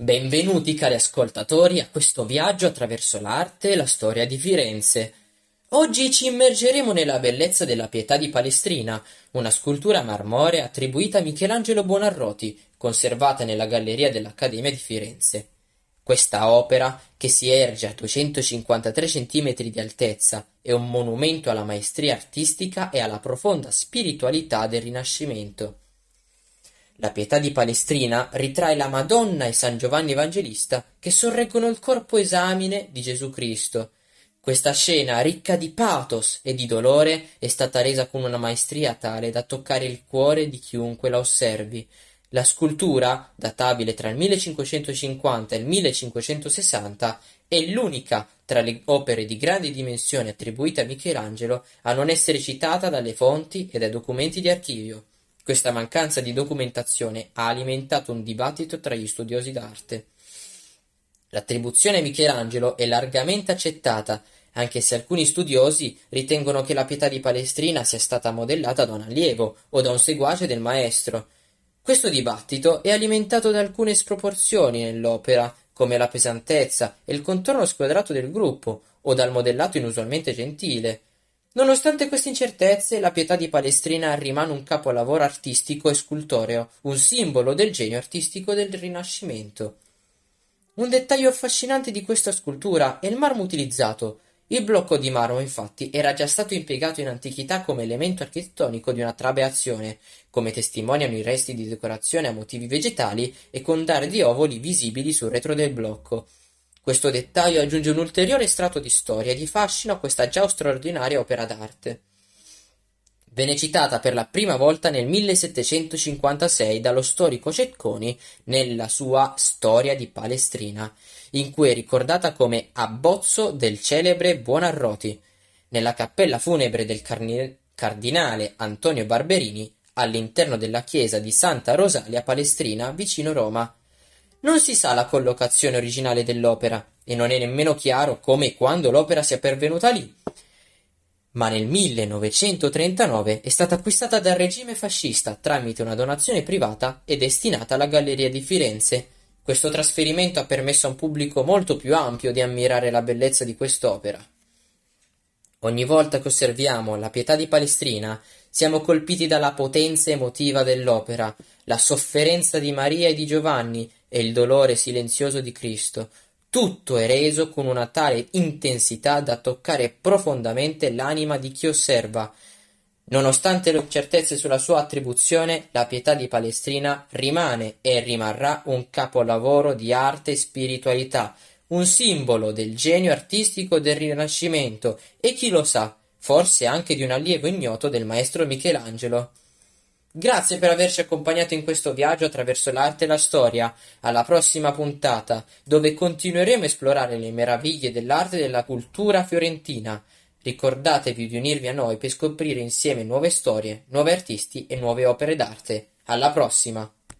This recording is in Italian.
Benvenuti cari ascoltatori a questo viaggio attraverso l'arte e la storia di Firenze. Oggi ci immergeremo nella bellezza della Pietà di Palestrina, una scultura marmorea attribuita a Michelangelo Buonarroti, conservata nella galleria dell'Accademia di Firenze. Questa opera, che si erge a 253 cm di altezza, è un monumento alla maestria artistica e alla profonda spiritualità del Rinascimento. La Pietà di Palestrina ritrae la Madonna e San Giovanni Evangelista che sorreggono il corpo esamine di Gesù Cristo. Questa scena, ricca di pathos e di dolore, è stata resa con una maestria tale da toccare il cuore di chiunque la osservi. La scultura, databile tra il 1550 e il 1560, è l'unica tra le opere di grandi dimensioni attribuite a Michelangelo a non essere citata dalle fonti e dai documenti di archivio. Questa mancanza di documentazione ha alimentato un dibattito tra gli studiosi d'arte. L'attribuzione a Michelangelo è largamente accettata, anche se alcuni studiosi ritengono che la Pietà di Palestrina sia stata modellata da un allievo o da un seguace del maestro. Questo dibattito è alimentato da alcune sproporzioni nell'opera, come la pesantezza e il contorno squadrato del gruppo, o dal modellato inusualmente gentile. Nonostante queste incertezze, la Pietà di Palestrina rimane un capolavoro artistico e scultoreo, un simbolo del genio artistico del Rinascimento. Un dettaglio affascinante di questa scultura è il marmo utilizzato. Il blocco di marmo, infatti, era già stato impiegato in antichità come elemento architettonico di una trabeazione, come testimoniano i resti di decorazione a motivi vegetali e con dardi ovoli visibili sul retro del blocco. Questo dettaglio aggiunge un ulteriore strato di storia e di fascino a questa già straordinaria opera d'arte. Venne citata per la prima volta nel 1756 dallo storico Cecconi nella sua Storia di Palestrina, in cui è ricordata come abbozzo del celebre Buonarroti, nella cappella funebre del cardinale Antonio Barberini all'interno della chiesa di Santa Rosalia Palestrina vicino Roma. Non si sa la collocazione originale dell'opera, e non è nemmeno chiaro come e quando l'opera sia pervenuta lì. Ma nel 1939 è stata acquistata dal regime fascista tramite una donazione privata e destinata alla Galleria di Firenze. Questo trasferimento ha permesso a un pubblico molto più ampio di ammirare la bellezza di quest'opera. Ogni volta che osserviamo la Pietà di Palestrina siamo colpiti dalla potenza emotiva dell'opera, la sofferenza di Maria e di Giovanni e il dolore silenzioso di Cristo. Tutto è reso con una tale intensità da toccare profondamente l'anima di chi osserva. Nonostante le incertezze sulla sua attribuzione, la Pietà di Palestrina rimane e rimarrà un capolavoro di arte e spiritualità, un simbolo del genio artistico del Rinascimento e chi lo sa, forse anche di un allievo ignoto del maestro Michelangelo. Grazie per averci accompagnato in questo viaggio attraverso l'arte e la storia. Alla prossima puntata, dove continueremo a esplorare le meraviglie dell'arte e della cultura fiorentina. Ricordatevi di unirvi a noi per scoprire insieme nuove storie, nuovi artisti e nuove opere d'arte. Alla prossima!